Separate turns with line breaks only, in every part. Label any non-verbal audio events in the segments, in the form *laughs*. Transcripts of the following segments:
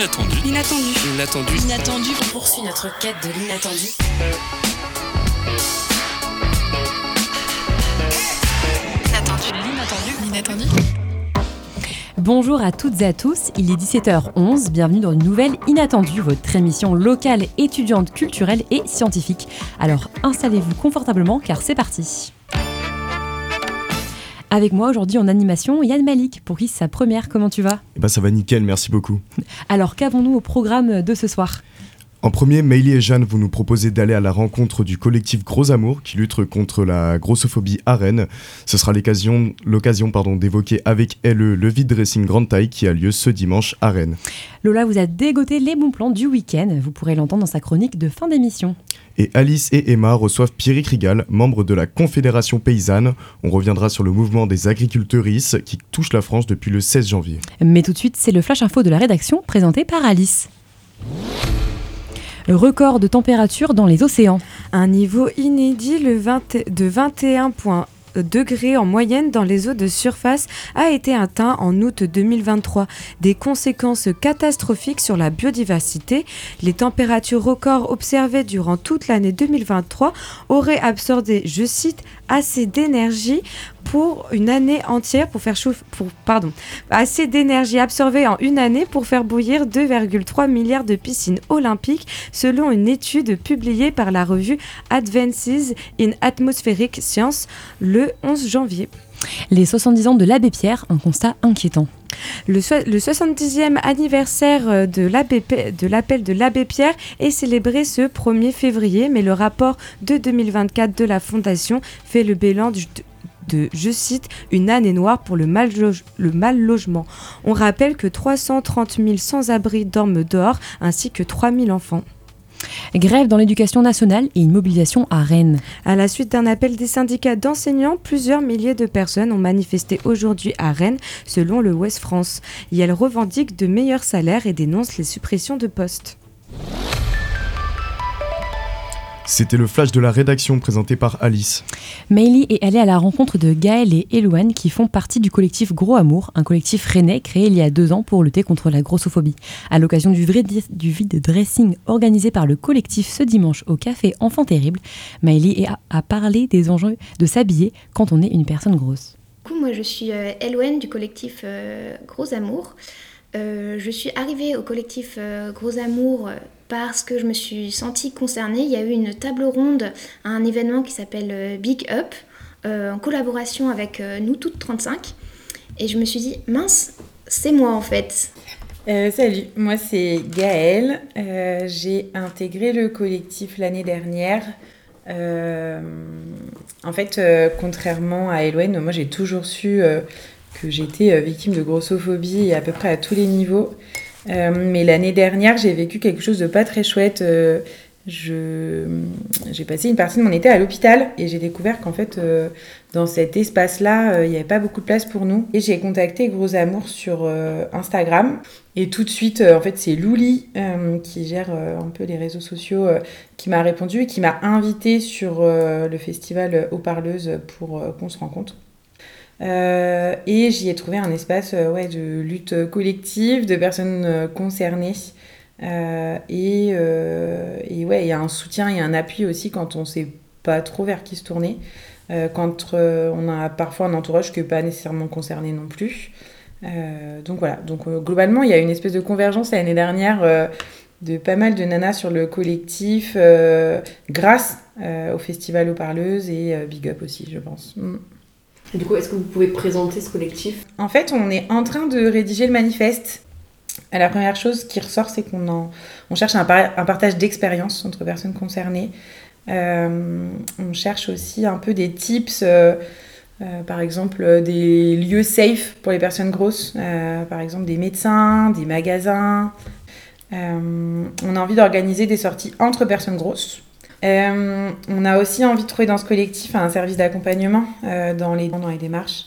L'inattendu.
L'inattendu.
L'inattendu.
L'inattendu. On poursuit notre quête de l'inattendu.
L'inattendu. L'inattendu.
Bonjour à toutes et à tous, il est 17h11, bienvenue dans une nouvelle Inattendue, votre émission locale, étudiante, culturelle et scientifique. Alors installez-vous confortablement car c'est parti. Avec moi aujourd'hui en animation, Yann Malik, pour qui c'est sa première, comment tu vas?
Eh ben ça va nickel, merci beaucoup.
Alors qu'avons-nous au programme de ce soir?
En premier, Meili et Jeanne, vous nous proposez d'aller à la rencontre du collectif Gros Amour qui lutte contre la grossophobie à Rennes. Ce sera l'occasion, d'évoquer avec LE le vide dressing grande taille qui a lieu ce dimanche à Rennes.
Lola vous a dégoté les bons plans du week-end, vous pourrez l'entendre dans sa chronique de fin d'émission.
Et Alice et Emma reçoivent Pierrick Rigal, membre de la Confédération Paysanne. On reviendra sur le mouvement des agriculteuristes qui touche la France depuis le 16 janvier.
Mais tout de suite, c'est le flash info de la rédaction présenté par Alice. Record de température dans les océans.
Un niveau inédit le 20 de 21 points degrés en moyenne dans les eaux de surface a été atteint en août 2023. Des conséquences catastrophiques sur la biodiversité. Les températures records observées durant toute l'année 2023 auraient absorbé, je cite, assez d'énergie pour une année entière pour faire chauffer pour pardon assez d'énergie absorbée en une année pour faire bouillir 2,3 milliards de piscines olympiques selon une étude publiée par la revue Advances in Atmospheric Science le 11 janvier.
Les 70 ans de l'abbé Pierre, un constat inquiétant.
Le, so- le 70e anniversaire euh, de l'appel de l'abbé Pierre est célébré ce 1er février, mais le rapport de 2024 de la Fondation fait le bilan du- de, je cite, une année noire pour le mal, loge- le mal logement. On rappelle que 330 000 sans-abri dorment dehors, ainsi que 3 000 enfants.
Grève dans l'éducation nationale et une mobilisation à Rennes.
À la suite d'un appel des syndicats d'enseignants, plusieurs milliers de personnes ont manifesté aujourd'hui à Rennes, selon le Ouest France. Et elles revendiquent de meilleurs salaires et dénoncent les suppressions de postes.
C'était le flash de la rédaction présenté par Alice.
Meili est allée à la rencontre de Gaël et Elouane qui font partie du collectif Gros Amour, un collectif rennais créé il y a deux ans pour lutter contre la grossophobie. À l'occasion du, vide dressing organisé par le collectif ce dimanche au café Enfant Terrible, Meili a, a parlé des enjeux de s'habiller quand on est une personne grosse.
Du coup, moi, je suis euh, Eloane du collectif euh, Gros Amour. Euh, je suis arrivée au collectif euh, Gros Amour euh, parce que je me suis sentie concernée. Il y a eu une table ronde à un événement qui s'appelle euh, Big Up, euh, en collaboration avec euh, Nous Toutes 35. Et je me suis dit, mince, c'est moi en fait.
Salut, moi c'est Gaëlle. J'ai intégré le collectif l'année dernière. En fait, contrairement à Eloane, moi j'ai toujours su que j'étais victime de grossophobie à peu près à tous les niveaux. Euh, mais l'année dernière, j'ai vécu quelque chose de pas très chouette. Euh, je- J'ai passé une partie de mon été à l'hôpital et j'ai découvert qu'en fait, euh, dans cet espace-là, il n'y avait pas beaucoup de place pour nous. Et j'ai contacté Gros Amour sur Instagram. Et tout de suite, en fait, c'est Louli qui gère un peu les réseaux sociaux qui m'a répondu et qui m'a invité sur le festival Eau Parleuse pour qu'on se rencontre. Euh, et j'y ai trouvé un espace euh, ouais, de lutte collective, de personnes euh, concernées. Et, et ouais, il y a un soutien et un appui aussi quand on sait pas trop vers qui se tourner. Quand on a parfois un entourage qui n'est pas nécessairement concerné non plus. Donc voilà, donc globalement, il y a une espèce de convergence l'année dernière de pas mal de nanas sur le collectif grâce au festival aux parleuses et Big Up aussi, je pense. Mm.
Du coup, est-ce que vous pouvez présenter ce collectif?
En fait, on est en train de rédiger le manifeste. La première chose qui ressort, c'est qu'on en- on cherche un, par- un partage d'expériences entre personnes concernées. Euh, on cherche aussi un peu des tips, euh, euh, par exemple des lieux safe pour les personnes grosses, par exemple des médecins, des magasins. On a envie d'organiser des sorties entre personnes grosses. Euh, on a aussi envie de trouver dans ce collectif un service d'accompagnement euh, dans, les, dans les démarches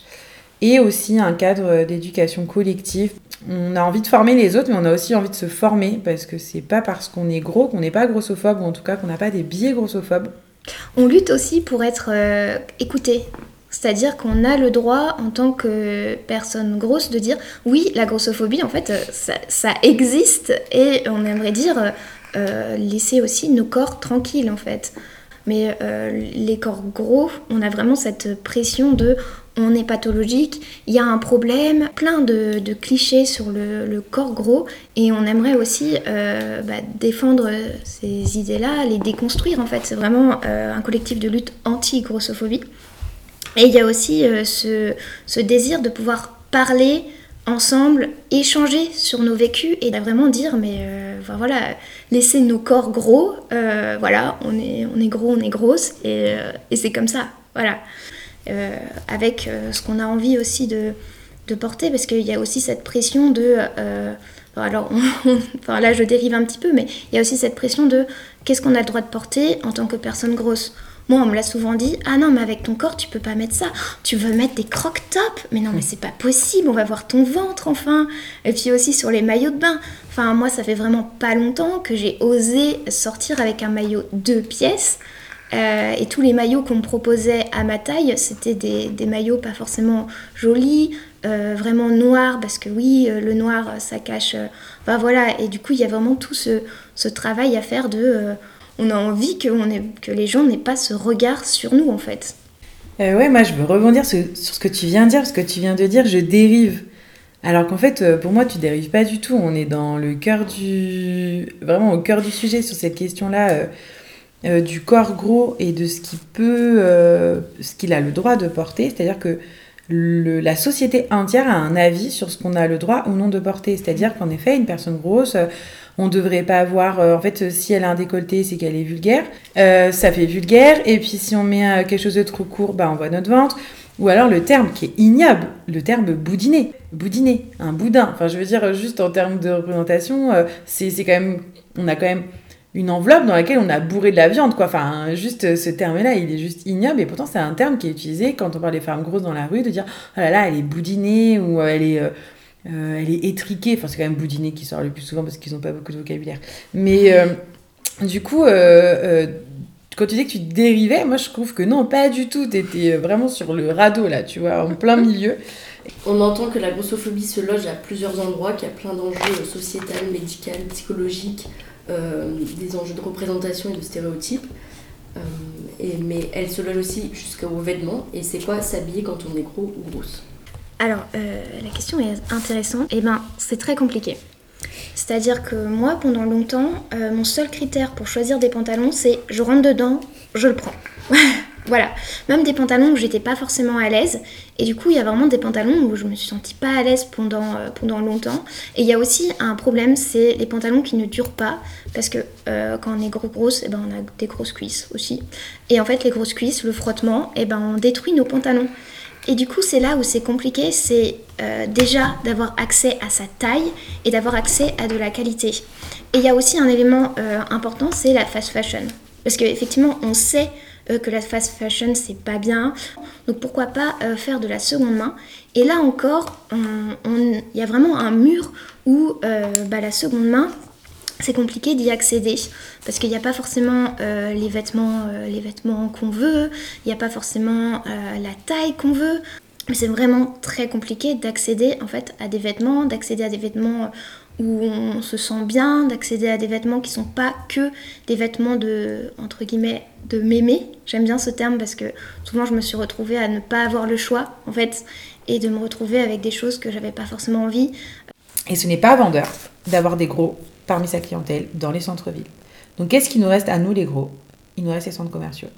et aussi un cadre d'éducation collective. On a envie de former les autres, mais on a aussi envie de se former parce que c'est pas parce qu'on est gros qu'on n'est pas grossophobe ou en tout cas qu'on n'a pas des biais grossophobes.
On lutte aussi pour être euh, écouté. C'est-à-dire qu'on a le droit, en tant que personne grosse, de dire oui, la grossophobie, en fait, ça, existe et on aimerait dire laisser aussi nos corps tranquilles, en fait. Mais les corps gros, on a vraiment cette pression de on est pathologique, il y a un problème, plein de, clichés sur le, corps gros et on aimerait aussi euh, bah, défendre ces idées-là, les déconstruire en fait. C'est vraiment euh, un collectif de lutte anti-grossophobie. Et il y a aussi euh, ce, désir de pouvoir parler ensemble, échanger sur nos vécus et vraiment dire mais voilà, laisser nos corps gros, voilà, on est, on est gros, on est grosse et, et c'est comme ça, voilà. Euh, avec euh, ce qu'on a envie aussi de, porter, parce qu'il y a aussi cette pression de... Euh, alors *laughs* là je dérive un petit peu, mais il y a aussi cette pression de qu'est-ce qu'on a le droit de porter en tant que personne grosse? Moi, on me l'a souvent dit, ah non, mais avec ton corps, tu peux pas mettre ça. Tu veux mettre des croc-tops Mais non, mais c'est pas possible, on va voir ton ventre, enfin. Et puis aussi sur les maillots de bain. Enfin, moi, ça fait vraiment pas longtemps que j'ai osé sortir avec un maillot deux pièces. Euh, et tous les maillots qu'on me proposait à ma taille, c'était des, maillots pas forcément jolis, euh, vraiment noirs, parce que oui, euh, le noir, ça cache... Enfin voilà, et du coup, il y a vraiment tout ce, travail à faire de... on a envie que, les gens n'aient pas ce regard sur nous, en fait.
ouais, moi, je veux rebondir sur, ce que tu viens de dire, parce que tu viens de dire, je dérive. Alors qu'en fait, pour moi, tu dérives pas du tout. On est dans le cœur du... Vraiment au cœur du sujet sur cette question-là euh, du corps gros et de ce qu'il peut, euh, ce qu'il a le droit de porter. C'est-à-dire que la société entière a un avis sur ce qu'on a le droit ou non de porter. C'est-à-dire qu'en effet, une personne grosse, euh, on devrait pas avoir. en fait, si elle a un décolleté, c'est qu'elle est vulgaire. ça fait vulgaire. Et puis, si on met quelque chose de trop court, bah, on voit notre ventre. Ou alors le terme qui est ignoble, le terme boudiné. Boudiné, un boudin. Enfin, je veux dire, juste en termes de représentation, c'est quand même. On a quand même une enveloppe dans laquelle on a bourré de la viande, quoi. Enfin, juste ce terme-là, il est juste ignoble, et pourtant c'est un terme qui est utilisé quand on parle des femmes grosses dans la rue, de dire oh là là, elle est boudinée ou elle est, euh, euh, elle est étriquée. Enfin, c'est quand même boudinée qui sort le plus souvent parce qu'ils n'ont pas beaucoup de vocabulaire. Mais euh, du coup, quand tu dis que tu dérivais, moi je trouve que non, pas du tout. Tu étais vraiment sur le radeau là, tu vois, en plein milieu.
On entend que la grossophobie se loge à plusieurs endroits, qu'il y a plein d'enjeux sociétals, médicaux, psychologiques. Euh, des enjeux de représentation et de stéréotypes. Euh, mais elle se loge aussi jusqu'aux vêtements. Et c'est quoi s'habiller quand on est gros ou grosse?
Alors, euh, la question est intéressante. Eh ben, c'est très compliqué. C'est-à-dire que moi, pendant longtemps, mon seul critère pour choisir des pantalons, c'est je rentre dedans, je le prends. *laughs* Voilà, même des pantalons où j'étais pas forcément à l'aise. Et du coup, il y a vraiment des pantalons où je me suis sentie pas à l'aise pendant, euh, pendant longtemps. Et il y a aussi un problème, c'est les pantalons qui ne durent pas. Parce que euh, quand on est gros grosse, eh ben, on a des grosses cuisses aussi. Et en fait, les grosses cuisses, le frottement, eh ben, on détruit nos pantalons. Et du coup, c'est là où c'est compliqué, c'est euh, déjà d'avoir accès à sa taille et d'avoir accès à de la qualité. Et il y a aussi un élément important, c'est la fast fashion. Parce qu'effectivement, on sait euh, que la fast fashion c'est pas bien. Donc pourquoi pas euh, faire de la seconde main. Et là encore, il y a vraiment un mur où euh, bah, la seconde main, c'est compliqué d'y accéder parce qu'il n'y a pas forcément les vêtements, les vêtements qu'on veut, il n'y a pas forcément la taille qu'on veut. C'est vraiment très compliqué d'accéder en fait à des vêtements, d'accéder à des vêtements où on se sent bien, d'accéder à des vêtements qui sont pas que des vêtements de entre guillemets de mémé. J'aime bien ce terme parce que souvent je me suis retrouvée à ne pas avoir le choix en fait et de me retrouver avec des choses que j'avais pas forcément envie.
Et ce n'est pas vendeur d'avoir des gros parmi sa clientèle dans les centres-villes. Donc qu'est-ce qui nous reste à nous les gros? Il nous reste les centres commerciaux.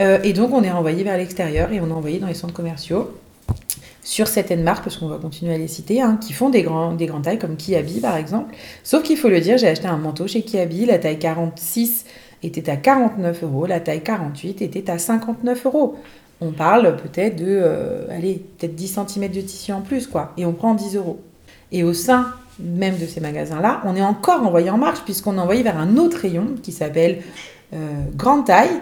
Euh, et donc on est renvoyé vers l'extérieur et on est envoyé dans les centres commerciaux sur certaines marques, parce qu'on va continuer à les citer, hein, qui font des, grandes tailles, comme Kiabi par exemple. Sauf qu'il faut le dire, j'ai acheté un manteau chez Kiabi, la taille 46 était à 49 euros, la taille 48 était à 59 euros. On parle peut-être de, euh, allez, peut-être 10 cm de tissu en plus, quoi, et on prend 10 euros. Et au sein même de ces magasins-là, on est encore envoyé en marche, puisqu'on est envoyé vers un autre rayon qui s'appelle euh, grande taille,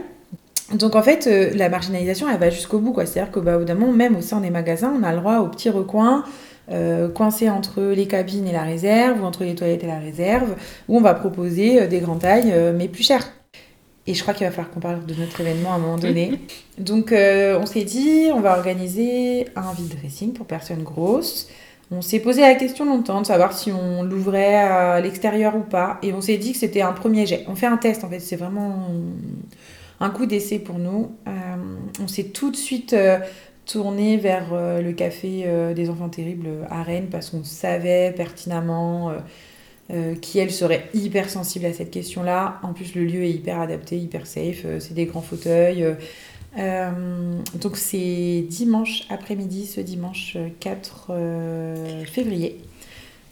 donc en fait, euh, la marginalisation, elle va jusqu'au bout. C'est-à-dire que bah, même au sein des magasins, on a le droit aux petits recoins, euh, coincés entre les cabines et la réserve, ou entre les toilettes et la réserve, où on va proposer euh, des grandes tailles, mais plus chères. Et je crois qu'il va falloir qu'on parle de notre événement à un moment donné. *laughs* Donc, on s'est dit, on va organiser un vide dressing pour personnes grosses. On s'est posé la question longtemps de savoir si on l'ouvrait à l'extérieur ou pas. Et on s'est dit que c'était un premier jet. On fait un test, en fait. C'est vraiment un coup d'essai pour nous. Euh, on s'est tout de suite euh, tourné vers le café des enfants terribles à Rennes parce qu'on savait pertinemment euh, qui elle serait hyper sensible à cette question-là. En plus, le lieu est hyper adapté, hyper safe, euh, c'est des grands fauteuils. Euh, donc c'est dimanche après-midi, ce dimanche 4 février,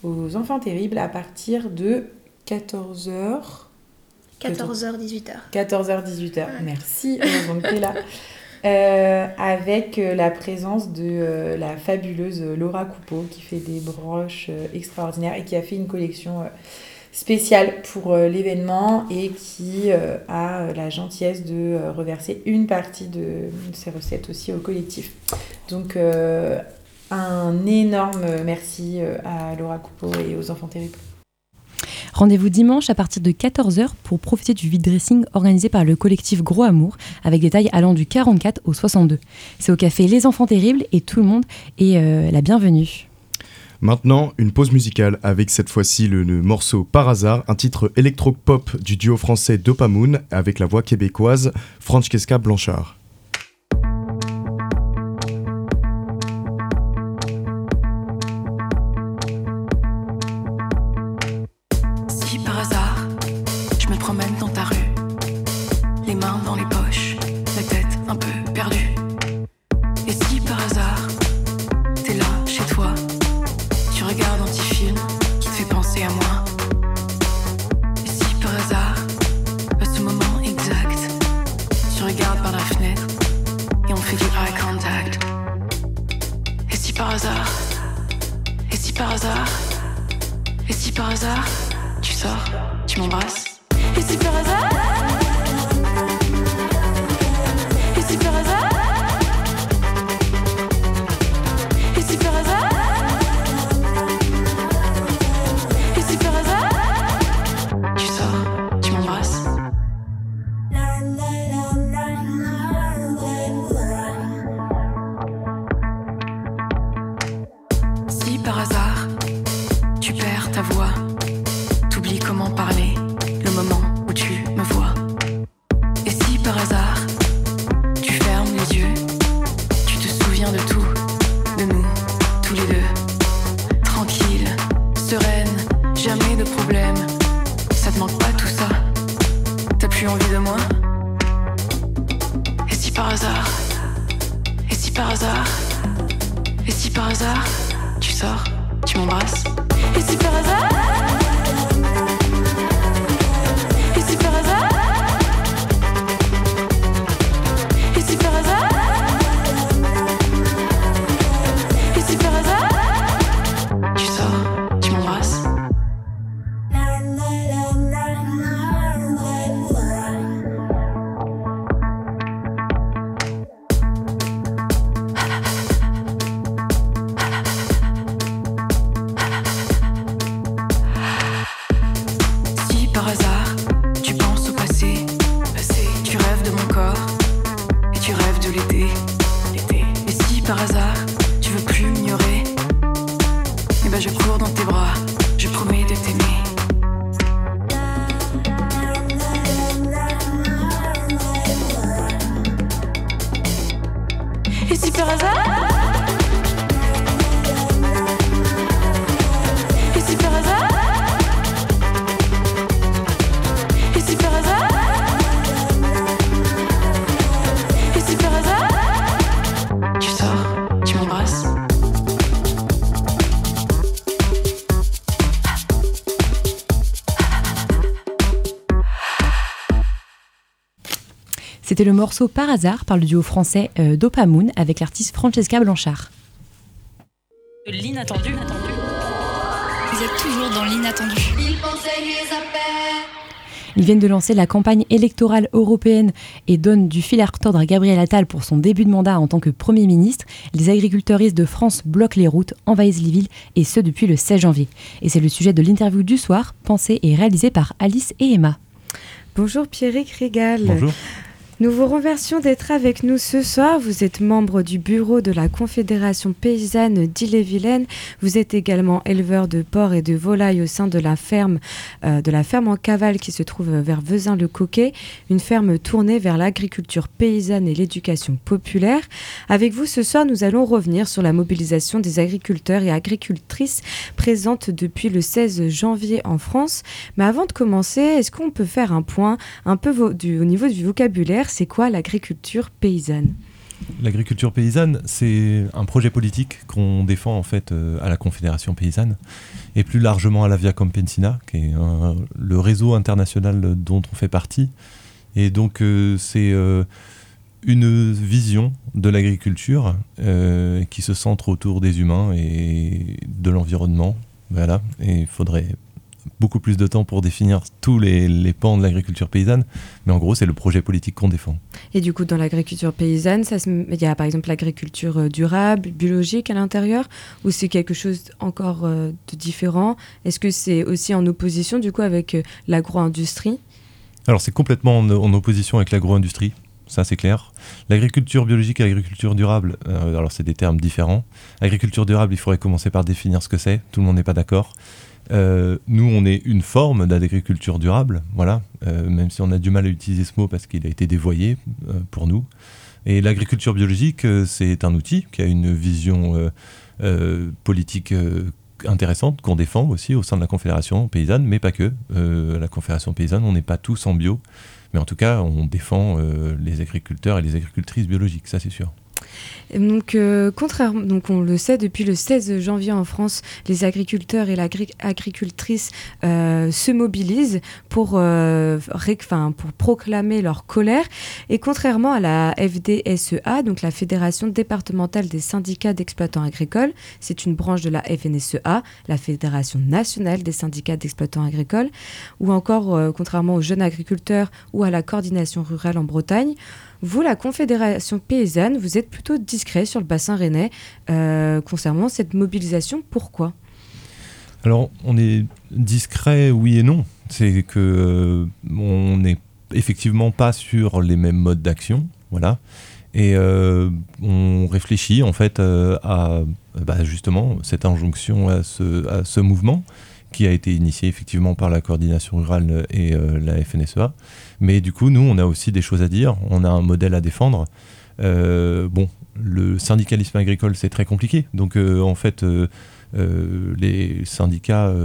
aux Enfants Terribles à partir de 14h.
14h, 18h.
14h, 18h. Merci, là. Euh, avec euh, la présence de euh, la fabuleuse Laura Coupeau qui fait des broches extraordinaires et qui a fait une collection spéciale pour l'événement et qui a la gentillesse de reverser une partie de ses recettes aussi au collectif. Donc un énorme merci à Laura Coupeau et aux enfants terribles.
Rendez-vous dimanche à partir de 14h pour profiter du vide dressing organisé par le collectif Gros Amour avec des tailles allant du 44 au 62. C'est au café Les Enfants Terribles et tout le monde est euh, la bienvenue.
Maintenant, une pause musicale avec cette fois-ci le, morceau Par hasard, un titre électro-pop du duo français Dopamoon avec la voix québécoise Francesca Blanchard.
C'était le morceau Par hasard par le duo français euh, Dopamoon avec l'artiste Francesca Blanchard.
L'inattendu. Vous êtes toujours dans l'inattendu.
Ils viennent de lancer la campagne électorale européenne et donnent du fil à retordre à Gabriel Attal pour son début de mandat en tant que Premier ministre. Les agriculteuristes de France bloquent les routes, envahissent les villes et ce depuis le 16 janvier. Et c'est le sujet de l'interview du soir, pensée et réalisée par Alice et Emma.
Bonjour Pierrick Régal.
Bonjour.
Nous vous remercions d'être avec nous ce soir. Vous êtes membre du bureau de la Confédération paysanne d'Ille-et-Vilaine. Vous êtes également éleveur de porcs et de volailles au sein de la ferme, euh, de la ferme en cavale qui se trouve vers Vezin-le-Coquet, une ferme tournée vers l'agriculture paysanne et l'éducation populaire. Avec vous ce soir, nous allons revenir sur la mobilisation des agriculteurs et agricultrices présentes depuis le 16 janvier en France. Mais avant de commencer, est-ce qu'on peut faire un point un peu au niveau du vocabulaire c'est quoi l'agriculture paysanne?
L'agriculture paysanne, c'est un projet politique qu'on défend en fait euh, à la Confédération paysanne et plus largement à la Via Compensina, qui est le réseau international dont on fait partie. Et donc euh, c'est euh, une vision de l'agriculture qui se centre autour des humains et de l'environnement. Voilà. Et il faudrait beaucoup plus de temps pour définir tous les, pans de l'agriculture paysanne, mais en gros, c'est le projet politique qu'on défend.
Et du coup, dans l'agriculture paysanne, il y a par exemple l'agriculture euh, durable, biologique à l'intérieur, ou c'est quelque chose encore euh, de différent? Est-ce que c'est aussi en opposition du coup avec euh, l'agro-industrie?
Alors, c'est complètement en, opposition avec l'agro-industrie. Ça, c'est clair. L'agriculture biologique et l'agriculture durable, alors c'est des termes différents. Agriculture durable, il faudrait commencer par définir ce que c'est. Tout le monde n'est pas d'accord. Euh, nous, on est une forme d'agriculture durable, voilà, euh, même si on a du mal à utiliser ce mot parce qu'il a été dévoyé euh, pour nous. Et l'agriculture biologique, c'est un outil qui a une vision politique intéressante qu'on défend aussi au sein de la Confédération paysanne, mais pas que. la Confédération paysanne, on n'est pas tous en bio, mais en tout cas, on défend les agriculteurs et les agricultrices biologiques, ça c'est sûr.
Donc, euh, contrairement, on le sait, depuis le 16 janvier en France, les agriculteurs et l'agricultrice euh, se mobilisent pour, euh, pour proclamer leur colère. Et contrairement à la FDSEA, donc la Fédération départementale des syndicats d'exploitants agricoles, c'est une branche de la FNSEA, la Fédération nationale des syndicats d'exploitants agricoles, ou encore, contrairement aux jeunes agriculteurs ou à la coordination rurale en Bretagne, vous, la Confédération paysanne, vous êtes plutôt discret sur le bassin rennais euh, concernant cette mobilisation. Pourquoi?
Alors, on est discret, oui et non. C'est que euh, on n'est effectivement pas sur les mêmes modes d'action, voilà. Et euh, on réfléchit en fait à bah, justement cette injonction à ce, à ce mouvement qui a été initié effectivement par la coordination rurale et la FNSEA. Mais du coup, nous, on a aussi des choses à dire, on a un modèle à défendre. Euh, bon, le syndicalisme agricole, c'est très compliqué. Donc, euh, en fait, euh, les syndicats,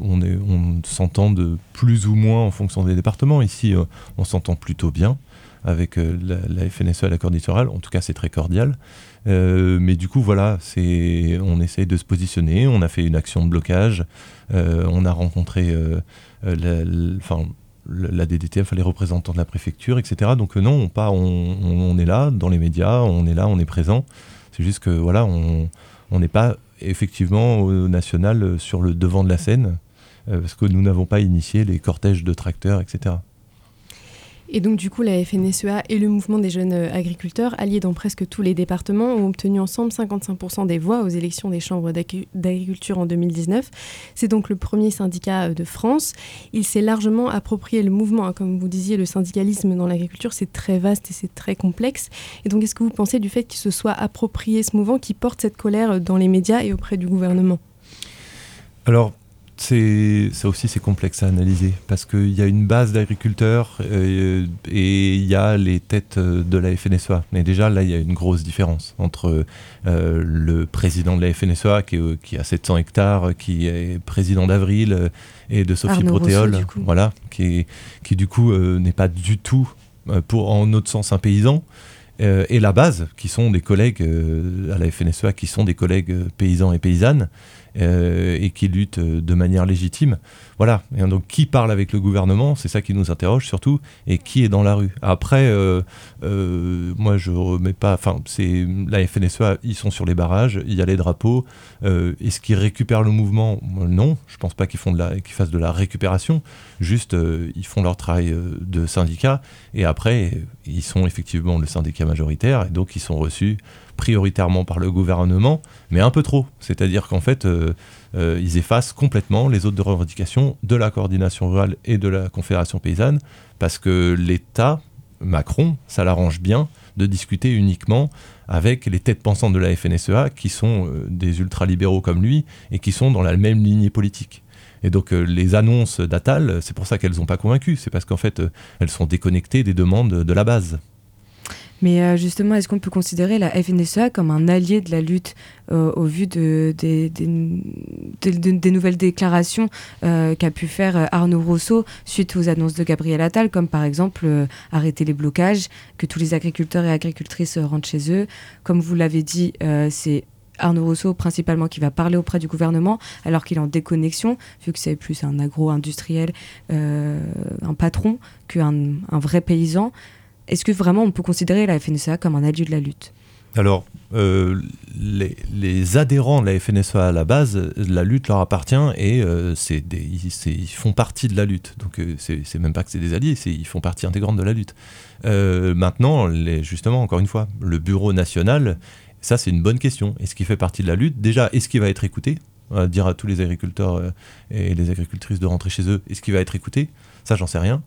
on, s'entend de plus ou moins en fonction des départements. Ici, on s'entend plutôt bien avec la, la, FNSE à l'accord littoral. En tout cas, c'est très cordial. mais du coup, voilà, c'est, on essaye de se positionner. On a fait une action de blocage. on a rencontré, enfin, la DDTF, les représentants de la préfecture, etc. Donc euh, non, pas, on, est là dans les médias, on est là, on est présent. C'est juste que voilà, on n'est pas effectivement au national euh, sur le devant de la scène euh, parce que nous n'avons pas initié les cortèges de tracteurs, etc.
Et donc, du coup, la FNSEA et le mouvement des jeunes euh, agriculteurs, alliés dans presque tous les départements, ont obtenu ensemble 55% des voix aux élections des chambres d'agriculture en 2019. C'est donc le premier syndicat euh, de France. Il s'est largement approprié le mouvement. Hein. Comme vous disiez, le syndicalisme dans l'agriculture, c'est très vaste et c'est très complexe. Et donc, est-ce que vous pensez du fait qu'il se soit approprié ce mouvement qui porte cette colère euh, dans les médias et auprès du gouvernement?
Alors, c'est ça aussi c'est complexe à analyser parce qu'il y a une base d'agriculteurs euh, et il y a les têtes de la FNSEA. Mais déjà là il y a une grosse différence entre euh, le président de la FNSEA qui, qui, a 700 hectares, qui est président d'Avril et de Sophie Protéol, voilà, qui, qui du coup euh, n'est pas du tout pour en autre sens un paysan. et la base, qui sont des collègues à la FNSEA, qui sont des collègues paysans et paysannes, euh, et qui luttent euh, de manière légitime. Voilà. Donc, qui parle avec le gouvernement C'est ça qui nous interroge surtout. Et qui est dans la rue Après, euh, moi, je remets pas. Enfin, c'est la FNSEA, ils sont sur les barrages, il y a les drapeaux. Est-ce qu'ils récupèrent le mouvement? Non, je pense pas qu'ils qu'ils fassent de la récupération. Juste, ils font leur travail de syndicat. Et après, ils sont effectivement le syndicat majoritaire. Et donc, ils sont reçus prioritairement par le gouvernement, mais un peu trop. C'est-à-dire qu'en fait, ils effacent complètement les autres revendications de la coordination rurale et de la Confédération paysanne, parce que l'État, Macron, ça l'arrange bien de discuter uniquement avec les têtes pensantes de la FNSEA, qui sont des ultralibéraux comme lui, et qui sont dans la même lignée politique. Et donc euh, les annonces d'Atal, c'est pour ça qu'elles n'ont pas convaincu, c'est parce qu'en fait, euh, elles sont déconnectées des demandes de la base.
Mais euh, justement, est-ce qu'on peut considérer la FNSEA comme un allié de la lutte au vu de, des nouvelles déclarations qu'a pu faire Arnaud Rousseau suite aux annonces de Gabriel Attal, comme par exemple arrêter les blocages, que tous les agriculteurs et agricultrices rentrent chez eux Comme vous l'avez dit, c'est Arnaud Rousseau principalement qui va parler auprès du gouvernement alors qu'il est en déconnexion, vu que c'est plus un agro-industriel, euh, un patron qu'un un vrai paysan. Est-ce que vraiment on peut considérer la FNSEA comme un allié de la lutte?
Alors, euh, les, adhérents de la FNSEA à la base, la lutte leur appartient et euh, c'est ils, font partie de la lutte. Donc, c'est même pas que c'est des alliés, ils font partie intégrante de la lutte. maintenant, les, justement, encore une fois, le bureau national ça, c'est une bonne question. Est-ce qu'il fait partie de la lutte? Déjà, est-ce qu'il va être écouté? Dire à tous les agriculteurs euh, et les agricultrices de rentrer chez eux, est-ce qu'il va être écouté? Ça, j'en sais rien.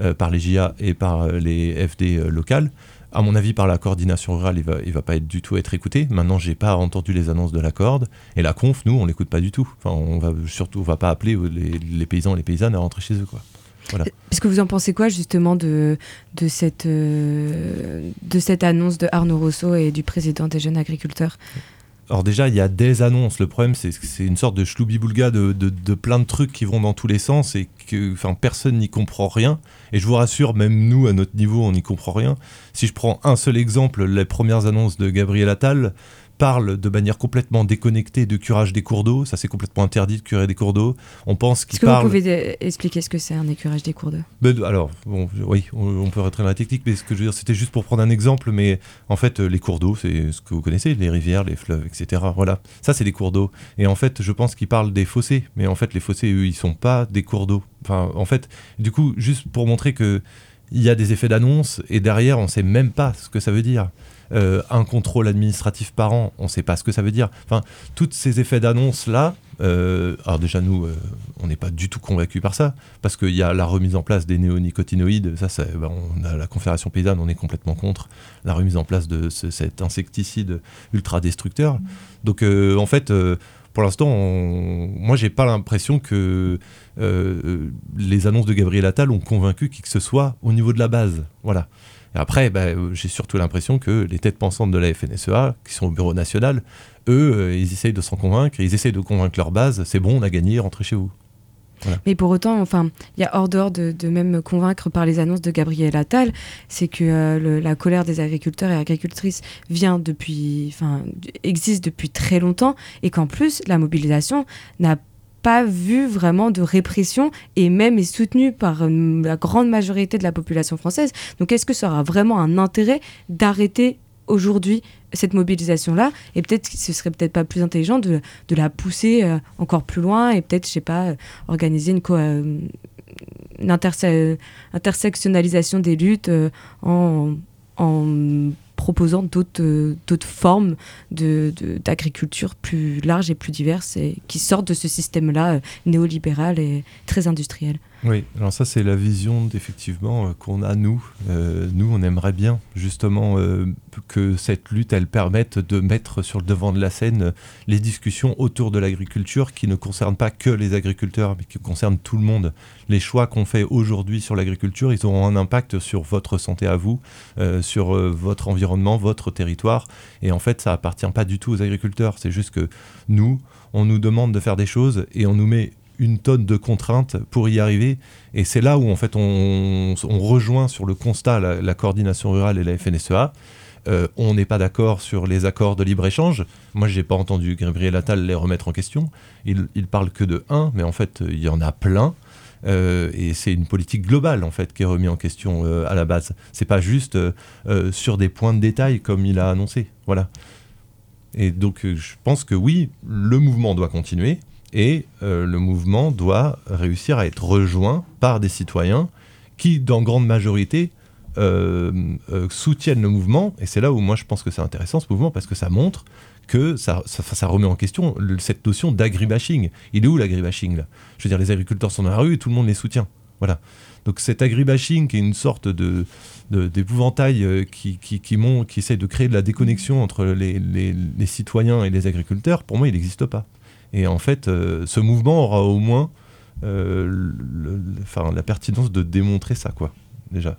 Euh, par les JA et par euh, les FD locales. À mon avis, par la coordination rurale, il va, il va pas être du tout être écouté. Maintenant, j'ai pas entendu les annonces de la corde. Et la conf, nous, on l'écoute pas du tout. Enfin, on va surtout, va pas appeler les, les paysans et les paysannes à rentrer chez eux, quoi.
Est-ce que vous en pensez quoi justement de, de, cette, euh, de cette annonce de Arnaud Rousseau et du président des jeunes agriculteurs?
Alors déjà, il y a des annonces. Le problème, c'est que c'est une sorte de chloubi-boulga de, de, plein de trucs qui vont dans tous les sens et que enfin, personne n'y comprend rien. Et je vous rassure, même nous, à notre niveau, on n'y comprend rien. Si je prends un seul exemple, les premières annonces de Gabriel Attal, parle de manière complètement déconnectée de curage des cours d'eau. Ça, c'est complètement interdit de curer des cours d'eau. On pense qu'il
Est-ce que vous pouvez expliquer ce que c'est un écurage des cours d'eau?
Ben, Alors, oui, on, peut rentrer dans la technique, mais ce que je veux dire, c'était juste pour prendre un exemple. Mais en fait, les cours d'eau, c'est ce que vous connaissez, les rivières, les fleuves, etc. Voilà, ça, c'est des cours d'eau. Et en fait, je pense qu'il parle des fossés. Mais en fait, les fossés, eux, ils sont pas des cours d'eau. Enfin, en fait, du coup, juste pour montrer que il y a des effets d'annonce et derrière, on sait même pas ce que ça veut dire. Euh, un contrôle administratif par an, on ne sait pas ce que ça veut dire. Enfin, tous ces effets d'annonce-là, euh, alors déjà nous, euh, on n'est pas du tout convaincus par ça, parce qu'il y a la remise en place des néonicotinoïdes, ça, ben, on a la Confédération paysanne, on est complètement contre la remise en place de cet insecticide ultra destructeur. Donc en fait, pour l'instant, moi j'ai pas l'impression que les annonces de Gabriel Attal ont convaincu qui que ce soit au niveau de la base. Voilà après, bah, euh, j'ai surtout l'impression que les têtes pensantes de la FNSEA, qui sont au bureau national, eux, euh, ils essayent de s'en convaincre, ils essayent de convaincre leur base, c'est bon, on a gagné, rentrez chez vous.
Mais pour autant, enfin, il y a hors dehors de, même convaincre par les annonces de Gabriel Attal, c'est que euh, la colère des agriculteurs et agricultrices vient depuis, enfin, existe depuis très longtemps, et qu'en plus la mobilisation n'a pas vu vraiment de répression et même est soutenu par la grande majorité de la population française. Donc est-ce que ça aura vraiment un intérêt d'arrêter aujourd'hui cette mobilisation-là? Et peut-être ce serait peut-être pas plus intelligent de, de la pousser euh, encore plus loin et peut-être, je sais pas, euh, organiser une, euh, une intersectionnalisation des luttes en, en proposant d'autres euh, formes d'agriculture de, plus larges et plus diverses et qui sortent de ce système-là euh, néolibéral et très industriel.
Oui, alors ça c'est la vision effectivement euh, qu'on a nous. Euh, nous, on aimerait bien justement euh, que cette lutte, elle permette de mettre sur le devant de la scène les discussions autour de l'agriculture qui ne concernent pas que les agriculteurs, mais qui concernent tout le monde. Les choix qu'on fait aujourd'hui sur l'agriculture, ils auront un impact sur votre santé à vous, sur votre environnement, votre territoire. Et en fait, ça appartient pas du tout aux agriculteurs. C'est juste que nous, on nous demande de faire des choses et on nous met une tonne de contraintes pour y arriver. Et c'est là où en fait on, rejoint sur le constat la, coordination rurale et la FNSEA. Euh, on n'est pas d'accord sur les accords de libre-échange. Moi, j'ai pas entendu Gabriel Attal les remettre en question. Il, il parle que de un, mais en fait, il y en a plein. Euh, et c'est une politique globale en fait qui est remise en question euh, à la base. C'est pas juste sur des points de détail comme il a annoncé. Voilà. Et donc, je pense que oui, le mouvement doit continuer et euh, le mouvement doit réussir à être rejoint par des citoyens qui, dans grande majorité, soutiennent le mouvement, et c'est là où moi je pense que c'est intéressant ce mouvement, parce que ça montre que ça, remet en question cette notion d'agribashing. Il est où l'agribashing Je veux dire, les agriculteurs sont dans la rue et tout le monde les soutient. Voilà. Donc cet agribashing qui est une sorte d'épouvantail euh, qui, qui, qui, essaie de créer de la déconnexion entre les, citoyens et les agriculteurs, pour moi, il n'existe pas. Et en fait, euh, ce mouvement aura au moins euh, la pertinence de démontrer ça, quoi, déjà.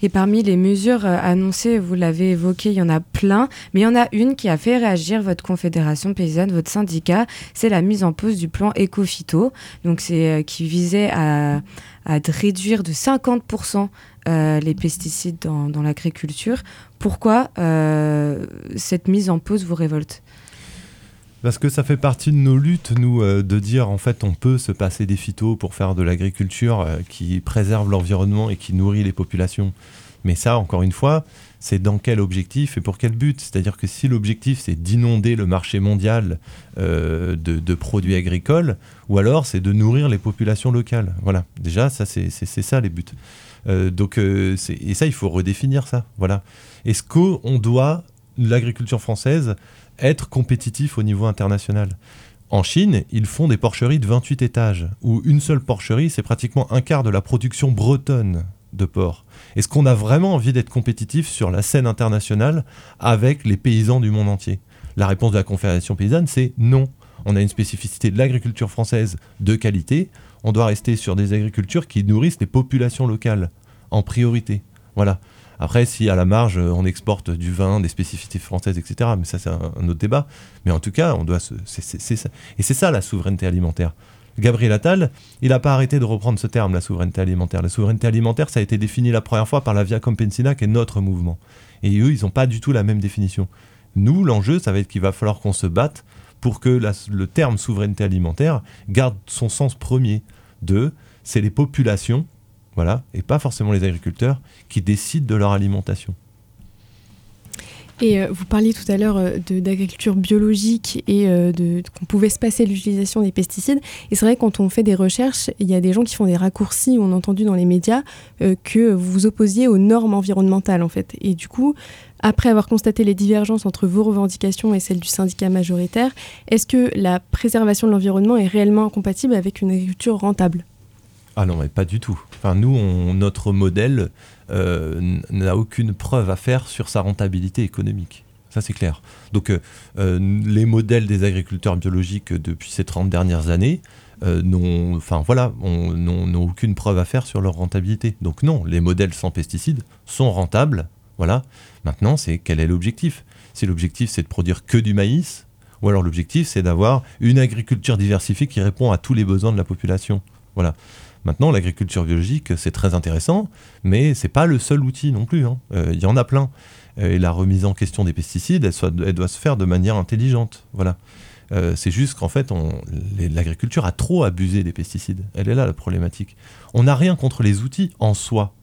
Et parmi les mesures euh, annoncées, vous l'avez évoqué, il y en a plein, mais il y en a une qui a fait réagir votre confédération paysanne, votre syndicat, c'est la mise en pause du plan Ecofito. Donc c'est qui visait à, réduire de 50% euh, les pesticides dans, l'agriculture. Pourquoi cette mise en pause vous révolte?
Parce que ça fait partie de nos luttes, nous, euh, de dire en fait on peut se passer des phytos pour faire de l'agriculture euh, qui préserve l'environnement et qui nourrit les populations. Mais ça, encore une fois, c'est dans quel objectif et pour quel but? C'est-à-dire que si l'objectif c'est d'inonder le marché mondial euh, de, produits agricoles, ou alors c'est de nourrir les populations locales. Voilà, déjà, ça c'est ça les buts. donc, et ça, il faut redéfinir ça. Voilà. Est-ce qu'on doit, l'agriculture française, être compétitif au niveau international. En Chine, ils font des porcheries de 28 étages, où une seule porcherie, c'est pratiquement un quart de la production bretonne de porc. Est-ce qu'on a vraiment envie d'être compétitif sur la scène internationale avec les paysans du monde entier? La réponse de la Confédération paysanne, c'est non. On a une spécificité de l'agriculture française de qualité. On doit rester sur des agricultures qui nourrissent les populations locales en priorité. Voilà. Après, si à la marge, on exporte du vin, des spécificités françaises, etc., mais ça, c'est un, autre débat. Mais en tout cas, on doit ça. Et c'est ça la souveraineté alimentaire. Gabriel Attal, il n'a pas arrêté de reprendre ce terme, la souveraineté alimentaire. La souveraineté alimentaire, ça a été défini la première fois par la Via Campesina, qui est notre mouvement. Et eux, ils n'ont pas du tout la même définition. Nous, l'enjeu, ça va être qu'il va falloir qu'on se batte pour que le terme souveraineté alimentaire garde son sens premier de c'est les populations voilà, et pas forcément les agriculteurs qui décident de leur alimentation.
Et euh, vous parliez tout à l'heure euh, d'agriculture biologique et euh, qu'on pouvait se passer l'utilisation des pesticides. Et c'est vrai, quand on fait des recherches, il y a des gens qui font des raccourcis. On a entendu dans les médias que vous vous opposiez aux normes environnementales, en fait. Et du coup, après avoir constaté les divergences entre vos revendications et celles du syndicat majoritaire, est-ce que la préservation de l'environnement est réellement incompatible avec une agriculture rentable?
Ah non, mais pas du tout. Enfin, nous, notre modèle euh, n'a aucune preuve à faire sur sa rentabilité économique. Ça, c'est clair. Donc, euh, euh, les modèles des agriculteurs biologiques depuis ces 30 dernières années n'ont enfin, voilà, aucune preuve à faire sur leur rentabilité. Donc, non, les modèles sans pesticides sont rentables. Voilà. Maintenant, c'est quel est l'objectif? Si l'objectif, c'est de produire que du maïs, ou alors l'objectif, c'est d'avoir une agriculture diversifiée qui répond à tous les besoins de la population. Voilà. Maintenant, l'agriculture biologique, c'est très intéressant, mais c'est pas le seul outil non plus. Hein. Euh, il y en a plein. Euh, et la remise en question des pesticides, elle, doit se faire de manière intelligente. Voilà. Euh, c'est juste qu'en fait, l'agriculture a trop abusé des pesticides. Elle est là la problématique. On n'a rien contre les outils en soi,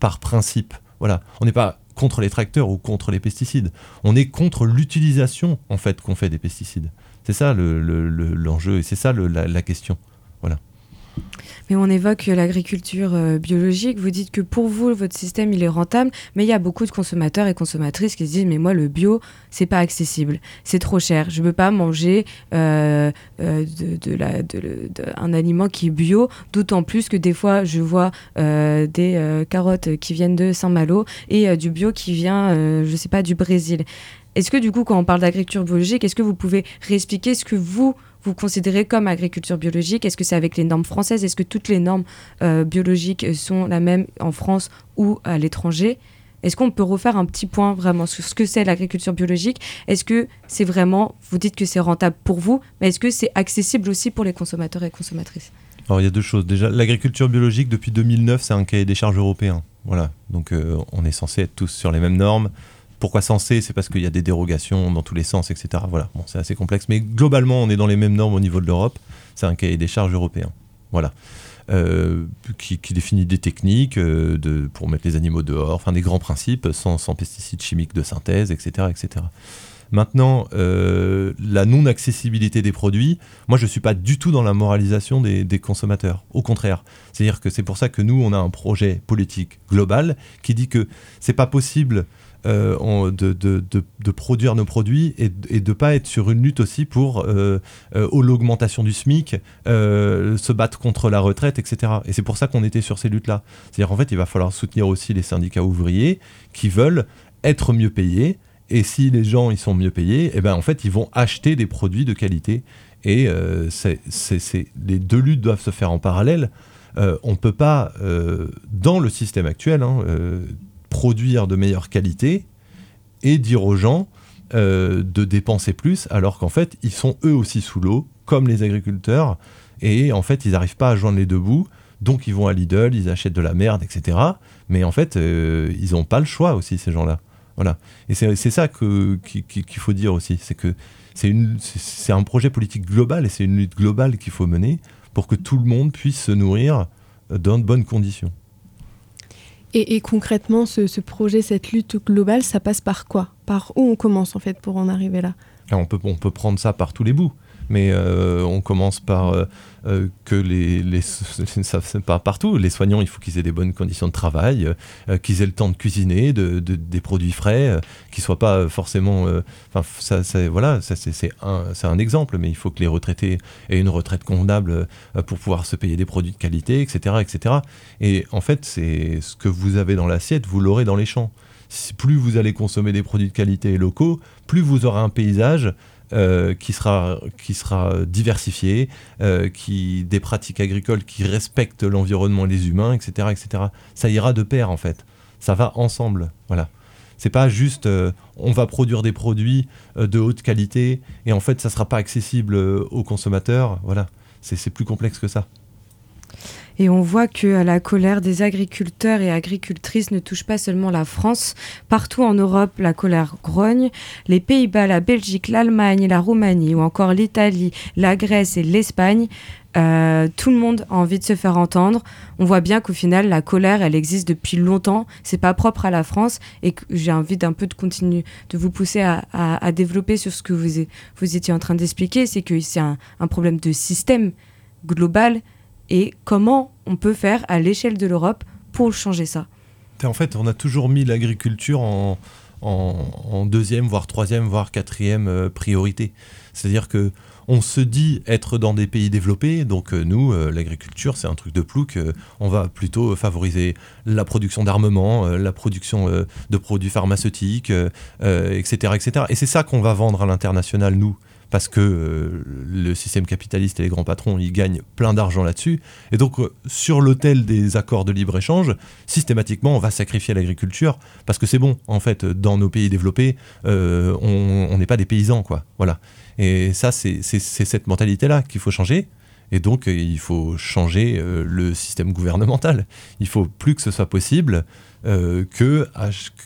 par principe. Voilà. On n'est pas contre les tracteurs ou contre les pesticides. On est contre l'utilisation en fait qu'on fait des pesticides. C'est ça l'enjeu et c'est ça la question.
Mais on évoque l'agriculture euh, biologique. Vous dites que pour vous, votre système, il est rentable, mais il y a beaucoup de consommateurs et consommatrices qui se disent, mais moi, le bio, c'est pas accessible, c'est trop cher. Je ne peux pas manger euh, euh, un aliment qui est bio, d'autant plus que des fois, je vois des carottes qui viennent de Saint-Malo et du bio qui vient, je sais pas, du Brésil. Est-ce que du coup, quand on parle d'agriculture biologique, est-ce que vous pouvez réexpliquer ce que vous vous considérez comme agriculture biologique? Est-ce que c'est avec les normes françaises? Est-ce que toutes les normes euh, biologiques sont la même en France ou à l'étranger? Est-ce qu'on peut refaire un petit point vraiment sur ce que c'est l'agriculture biologique? Est-ce que c'est vraiment, vous dites que c'est rentable pour vous, mais est-ce que c'est accessible aussi pour les consommateurs et consommatrices?
Alors il y a deux choses. Déjà, l'agriculture biologique depuis 2009, c'est un cahier des charges européen. Voilà, donc euh, on est censé être tous sur les mêmes normes. Pourquoi censé C'est parce qu'il y a des dérogations dans tous les sens, etc. Voilà, bon, c'est assez complexe. Mais globalement, on est dans les mêmes normes au niveau de l'Europe. C'est un cahier des charges européen. Voilà. Euh, qui, définit des techniques euh, pour mettre les animaux dehors, enfin des grands principes, sans, pesticides chimiques de synthèse, etc. etc. Maintenant, euh, la non-accessibilité des produits, moi je ne suis pas du tout dans la moralisation des, des consommateurs. Au contraire. C'est-à-dire que c'est pour ça que nous, on a un projet politique global qui dit que c'est pas possible euh, en- de, produire nos produits et, et de pas être sur une lutte aussi pour euh, euh, l'augmentation du SMIC, euh, se battre contre la retraite, etc. Et c'est pour ça qu'on était sur ces luttes-là. C'est-à-dire en fait, il va falloir soutenir aussi les syndicats ouvriers qui veulent être mieux payés. Et si les gens ils sont mieux payés, eh ben en fait ils vont acheter des produits de qualité. Et euh, les deux luttes doivent se faire en parallèle. Euh, on ne peut pas, euh, dans le système actuel, hein, euh, produire de meilleure qualité et dire aux gens euh, de dépenser plus, alors qu'en fait, ils sont eux aussi sous l'eau, comme les agriculteurs, et en fait, ils n'arrivent pas à joindre les deux bouts, donc ils vont à Lidl, ils achètent de la merde, etc. Mais en fait, euh, ils n'ont pas le choix aussi, ces gens-là. Voilà. Et c'est ça qu'il faut dire aussi, c'est que c'est un projet politique global et c'est une lutte globale qu'il faut mener pour que tout le monde puisse se nourrir dans de bonnes conditions.
Et, concrètement, ce, projet, cette lutte globale, ça passe par quoi? Par où on commence en fait pour en arriver là?
On, peut, on peut prendre ça par tous les bouts, mais euh, on commence par euh, que les, les *laughs* partout. Les soignants, il faut qu'ils aient des bonnes conditions de travail, euh, euh, qu'ils aient le temps de cuisiner, de, de- des produits frais, euh, qu'ils soient pas forcément. Enfin, ça, voilà, ça, c'est un, un exemple, mais il faut que les retraités aient une retraite convenable pour pouvoir se payer des produits de qualité, etc., etc. Et en fait, c'est ce que vous avez dans l'assiette, vous l'aurez dans les champs. Plus vous allez consommer des produits de qualité locaux, plus vous aurez un paysage euh, qui, sera, qui sera diversifié, euh, qui, des pratiques agricoles qui respectent l'environnement et les humains, etc., etc. Ça ira de pair, en fait. Ça va ensemble. Voilà. C'est pas juste euh, on va produire des produits de haute qualité et en fait ça sera pas accessible aux consommateurs. Voilà. C'est plus complexe que ça.
Et on voit que la colère des agriculteurs et agricultrices ne touche pas seulement la France. Partout en Europe, la colère grogne. Les Pays-Bas, la Belgique, l'Allemagne, la Roumanie ou encore l'Italie, la Grèce et l'Espagne, euh, tout le monde a envie de se faire entendre. On voit bien qu'au final, la colère, elle existe depuis longtemps. C'est pas propre à la France et j'ai envie d'un peu de continuer, de vous pousser à, développer sur ce que vous étiez en train d'expliquer. C'est que c'est un, un problème de système global et comment on peut faire à l'échelle de l'Europe pour changer ça.
En fait, on a toujours mis l'agriculture en, deuxième, voire troisième, voire quatrième euh, priorité. C'est-à-dire que on se dit être dans des pays développés, donc euh, nous, euh, l'agriculture, c'est un truc de plouc. on va plutôt favoriser la production d'armement, la production de produits pharmaceutiques, etc., etc. Et c'est ça qu'on va vendre à l'international, nous. Parce que euh, le système capitaliste et les grands patrons, ils gagnent plein d'argent là-dessus. Et donc, euh, sur l'autel des accords de libre-échange, systématiquement, on va sacrifier l'agriculture parce que c'est bon, en fait, dans nos pays développés, euh, on n'est pas des paysans, quoi. Voilà. Et ça, c'est cette mentalité-là qu'il faut changer. Et donc, il faut changer le système gouvernemental. Il faut plus que ce soit possible que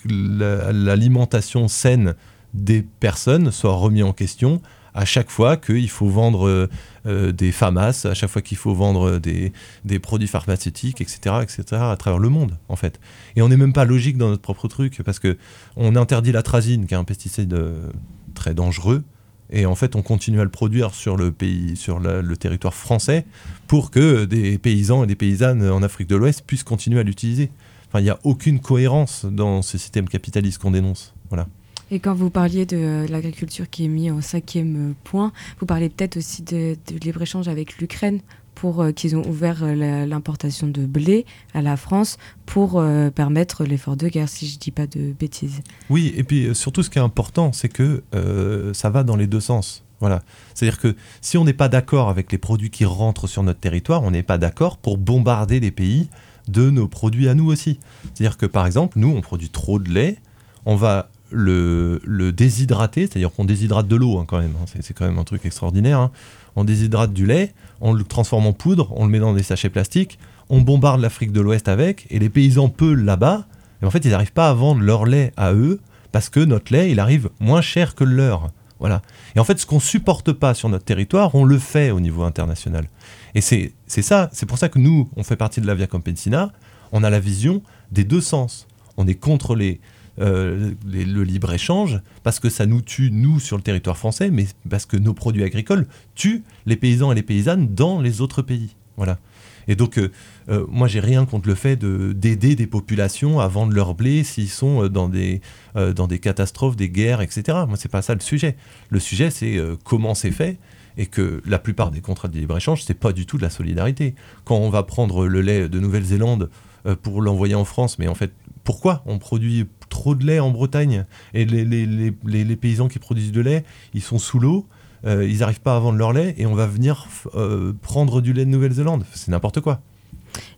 l'alimentation saine des personnes soit remise en question à chaque fois qu'il faut vendre euh, euh, des FAMAS, à chaque fois qu'il faut vendre des, des produits pharmaceutiques, etc., etc., à travers le monde, en fait. Et on n'est même pas logique dans notre propre truc, parce que on interdit la trazine, qui est un pesticide euh, très dangereux, et en fait, on continue à le produire sur le pays, sur le territoire français, pour que des paysans et des paysannes en Afrique de l'Ouest puissent continuer à l'utiliser. Enfin, il n'y a aucune cohérence dans ce système capitaliste qu'on dénonce. Voilà.
Et quand vous parliez de euh, l'agriculture qui est mis en cinquième euh, point, vous parlez peut-être aussi de, de libre-échange avec l'Ukraine pour euh, qu'ils ont ouvert l'importation de blé à la France pour permettre l'effort de guerre, si je dis pas de bêtises.
Oui, et puis surtout, ce qui est important, c'est que ça va dans les deux sens. Voilà. C'est-à-dire que si on n'est pas d'accord avec les produits qui rentrent sur notre territoire, on n'est pas d'accord pour bombarder les pays de nos produits à nous aussi. C'est-à-dire que par exemple, nous, on produit trop de lait, on va le, le déshydrater, c'est-à-dire qu'on déshydrate de l'eau hein, quand même, hein, c'est, quand même un truc extraordinaire. hein. On déshydrate du lait, on le transforme en poudre, on le met dans des sachets plastiques, on bombarde l'Afrique de l'Ouest avec, et les paysans peulent là-bas, et en fait ils n'arrivent pas à vendre leur lait à eux, parce que notre lait, il arrive moins cher que le leur. Voilà. Et en fait, ce qu'on supporte pas sur notre territoire, on le fait au niveau international. Et c'est c'est ça, c'est pour ça que nous, on fait partie de la Via Campesina, on a la vision des deux sens. On est contre les, euh, le libre-échange, parce que ça nous tue, nous, sur le territoire français, mais parce que nos produits agricoles tuent les paysans et les paysannes dans les autres pays. Voilà. Et donc, euh, euh, moi, j'ai rien contre le fait de- d'aider des populations à vendre leur blé s'ils sont dans des, dans des catastrophes, des guerres, etc. Moi, c'est pas ça le sujet. Le sujet, c'est comment c'est fait et que la plupart des contrats de libre-échange, c'est pas du tout de la solidarité. Quand on va prendre le lait de Nouvelle-Zélande pour l'envoyer en France, mais en fait, pourquoi on produit trop de lait en Bretagne et les, paysans qui produisent de lait, ils sont sous l'eau, euh, ils n'arrivent pas à vendre leur lait et on va venir euh, prendre du lait de Nouvelle-Zélande. C'est n'importe quoi.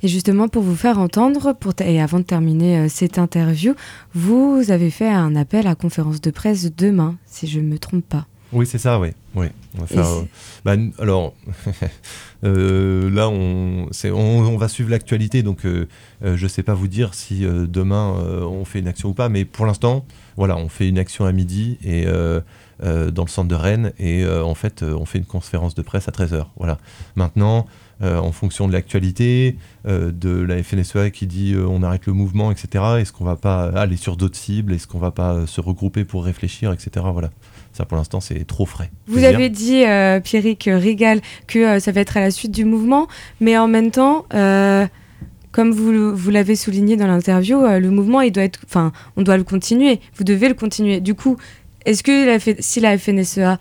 Et justement, pour vous faire entendre, pour et avant de terminer euh, cette interview, vous avez fait un appel à conférence de presse demain, si je ne me trompe pas.
Oui, c'est ça, oui. oui. On va faire, euh, bah, alors, *laughs* euh, là, on, on, on va suivre l'actualité, donc euh, euh, je ne sais pas vous dire si euh, demain on fait une action ou pas, mais pour l'instant, voilà, on fait une action à midi et, dans le centre de Rennes, et en fait, on fait une conférence de presse à 13h. Voilà. Maintenant, en fonction de l'actualité, de la FNSEA qui dit on arrête le mouvement, etc., est-ce qu'on va pas aller sur d'autres cibles, est-ce qu'on va pas se regrouper pour réfléchir, etc. Voilà. Ça, pour l'instant, c'est trop frais.
Vous avez dit, euh, Pierrick Régal, que euh, ça va être à la suite du mouvement, mais en même temps, euh, comme vous, l'avez souligné dans l'interview, euh, le mouvement, il doit être, enfin, on doit le continuer. Vous devez le continuer. Du coup, est-ce que la si la FNSEA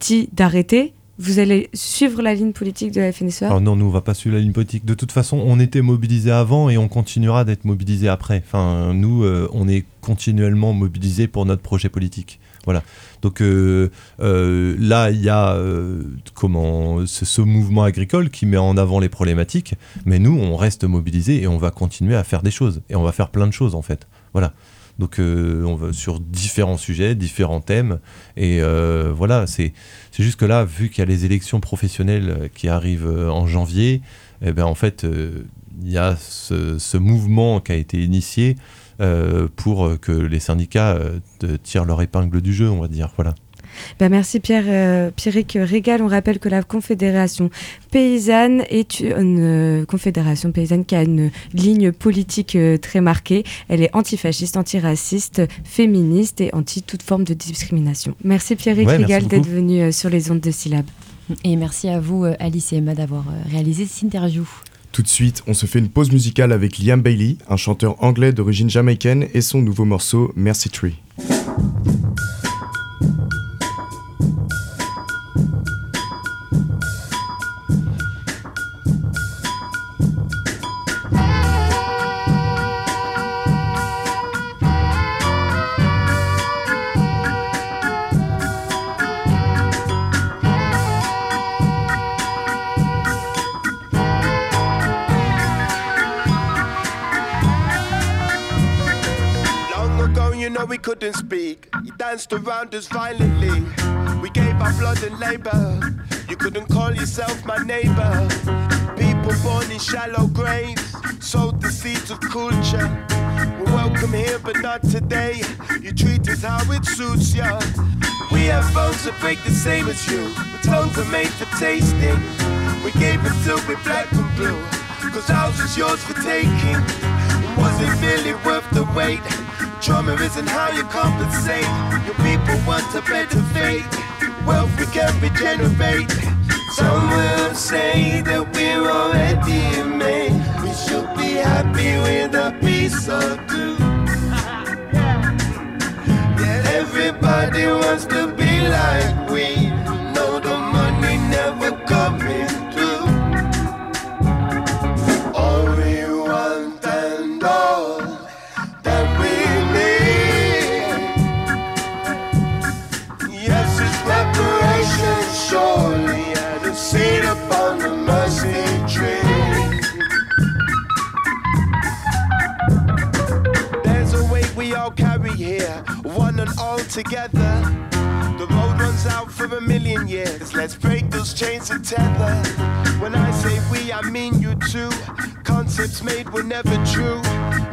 dit d'arrêter, vous allez suivre la ligne politique de la FNSEA
Alors non, nous, on va pas suivre la ligne politique. De toute façon, on était mobilisés avant et on continuera d'être mobilisés après. Enfin, nous, euh, on est continuellement mobilisés pour notre projet politique. Voilà. Donc euh, euh, là, il y a euh, comment ce, mouvement agricole qui met en avant les problématiques, mais nous, on reste mobilisés et on va continuer à faire des choses. Et on va faire plein de choses, en fait. Voilà. Donc on va sur différents sujets, différents thèmes. Et voilà, c'est juste que là, vu qu'il y a les élections professionnelles qui arrivent en janvier, eh ben, en fait, il y a ce, mouvement qui a été initié pour euh, que les syndicats euh, tirent leur épingle du jeu, on va dire. Voilà.
Bah, merci Pierre, euh, Pierrick Régal. On rappelle que la Confédération paysanne est une euh, confédération paysanne qui a une ligne politique euh, très marquée. Elle est antifasciste, antiraciste, féministe et anti toute forme de discrimination. Merci Pierrick
Ouais,
Régal d'être venu euh, sur les ondes de syllabes.
Et merci à vous, Alice et Emma, d'avoir réalisé cette interview.
Tout de suite, on se fait une pause musicale avec Liam Bailey, un chanteur anglais d'origine jamaïcaine, et son nouveau morceau Mercy Tree.
Couldn't speak. You danced around us violently. We gave our blood and labor. You couldn't call yourself my neighbor. People born in shallow graves sowed the seeds of culture. We're welcome here, but not today. You treat us how it suits ya. We have bones that break the same as you, but tongues are made for tasting. We gave it till we're black and blue, cause ours is yours for taking. Was it really worth the wait? Trauma isn't how you compensate. Your people want a better fate. Wealth we can regenerate. Some will say that we're already made. We should be happy with a piece or two. *laughs* Yet everybody wants to be like we. Together. The road runs out for a million years. Let's break those chains and tether. When I say we, I mean you too. Concepts made were never true.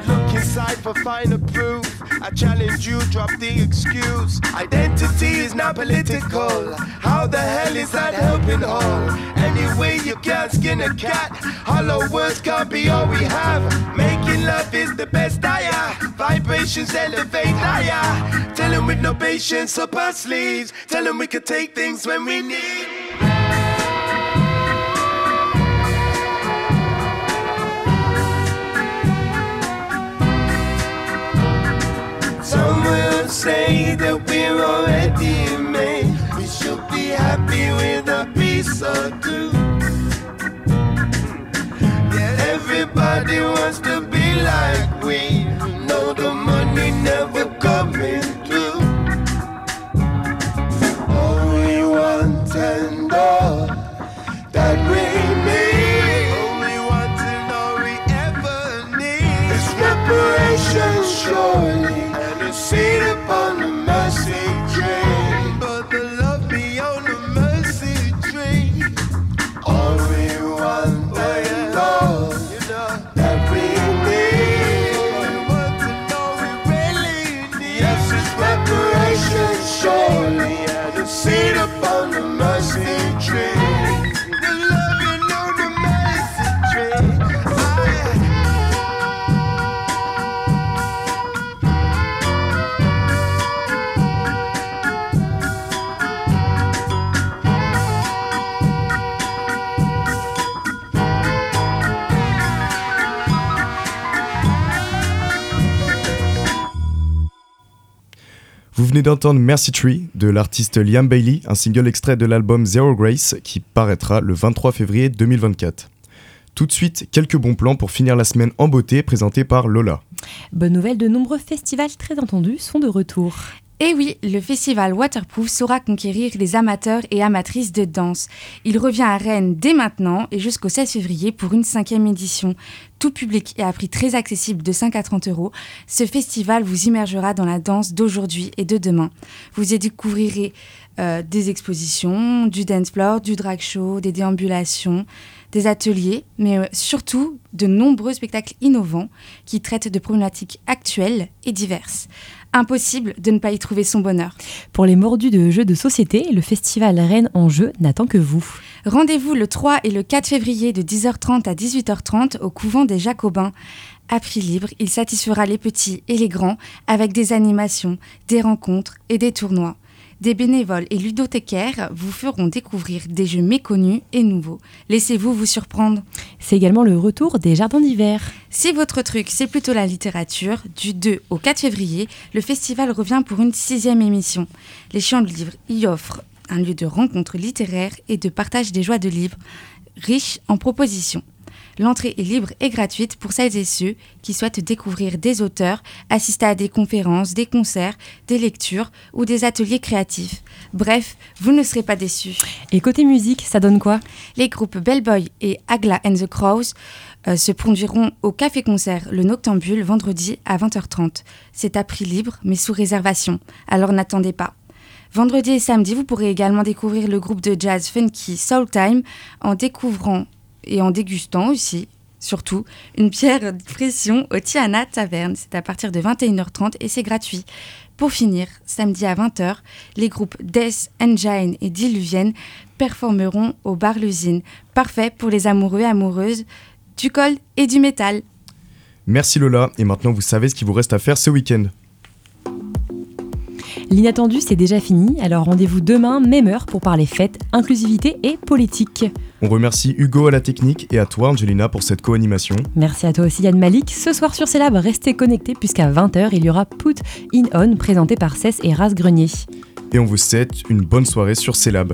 Look inside for finer proof. I challenge you, drop the excuse. Identity is not political. How the hell is that helping all? Anyway, you can't skin a cat. Hollow words can't be all we have. Making love is the best have. Vibrations elevate higher. Tell him with no patience up our sleeves. Tell him we could take things when we need. Say that we're already made. We should be happy with a piece or two. Yeah, everybody wants to be like we. Know the money never coming through. All we want
Vous venez d'entendre Mercy Tree de l'artiste Liam Bailey, un single extrait de l'album Zero Grace qui paraîtra le 23 février 2024. Tout de suite, quelques bons plans pour finir la semaine en beauté présentés par Lola.
Bonne nouvelle, de nombreux festivals très entendus sont de retour.
Et oui, le festival Waterproof saura conquérir les amateurs et amatrices de danse. Il revient à Rennes dès maintenant et jusqu'au 16 février pour une cinquième édition. Tout public et à prix très accessible de 5 à 30 euros, ce festival vous immergera dans la danse d'aujourd'hui et de demain. Vous y découvrirez euh, des expositions, du dance floor, du drag show, des déambulations, des ateliers, mais euh, surtout de nombreux spectacles innovants qui traitent de problématiques actuelles et diverses. Impossible de ne pas y trouver son bonheur.
Pour les mordus de jeux de société, le festival Rennes en jeu n'attend que vous.
Rendez-vous le 3 et le 4 février de 10h30 à 18h30 au couvent des Jacobins. À prix libre, il satisfera les petits et les grands avec des animations, des rencontres et des tournois. Des bénévoles et ludothécaires vous feront découvrir des jeux méconnus et nouveaux. Laissez-vous vous surprendre.
C'est également le retour des jardins d'hiver.
Si votre truc, c'est plutôt la littérature, du 2 au 4 février, le festival revient pour une sixième émission. Les Champs de Livres y offrent un lieu de rencontre littéraire et de partage des joies de livres, riche en propositions. L'entrée est libre et gratuite pour celles et ceux qui souhaitent découvrir des auteurs, assister à des conférences, des concerts, des lectures ou des ateliers créatifs. Bref, vous ne serez pas déçus.
Et côté musique, ça donne quoi?
Les groupes Bellboy et Agla and the Crows euh, se produiront au café-concert Le Noctambule vendredi à 20h30. C'est à prix libre mais sous réservation, alors n'attendez pas. Vendredi et samedi, vous pourrez également découvrir le groupe de jazz funky Soul Time en découvrant et en dégustant aussi, surtout, une pierre de pression au Tiana Taverne. C'est à partir de 21h30 et c'est gratuit. Pour finir, samedi à 20h, les groupes Death Engine et Diluvienne performeront au bar L'Usine. Parfait pour les amoureux et amoureuses du col et du métal.
Merci Lola, et maintenant vous savez ce qu'il vous reste à faire ce week-end.
L'inattendu, c'est déjà fini, alors rendez-vous demain, même heure, pour parler fête, inclusivité et politique.
On remercie Hugo à la technique et à toi Angelina pour cette co-animation.
Merci à toi aussi Yann Malik. Ce soir sur Célab, restez connectés puisqu'à 20h, il y aura Put In On présenté par Cess et Ras Grenier.
Et on vous souhaite une bonne soirée sur Célab.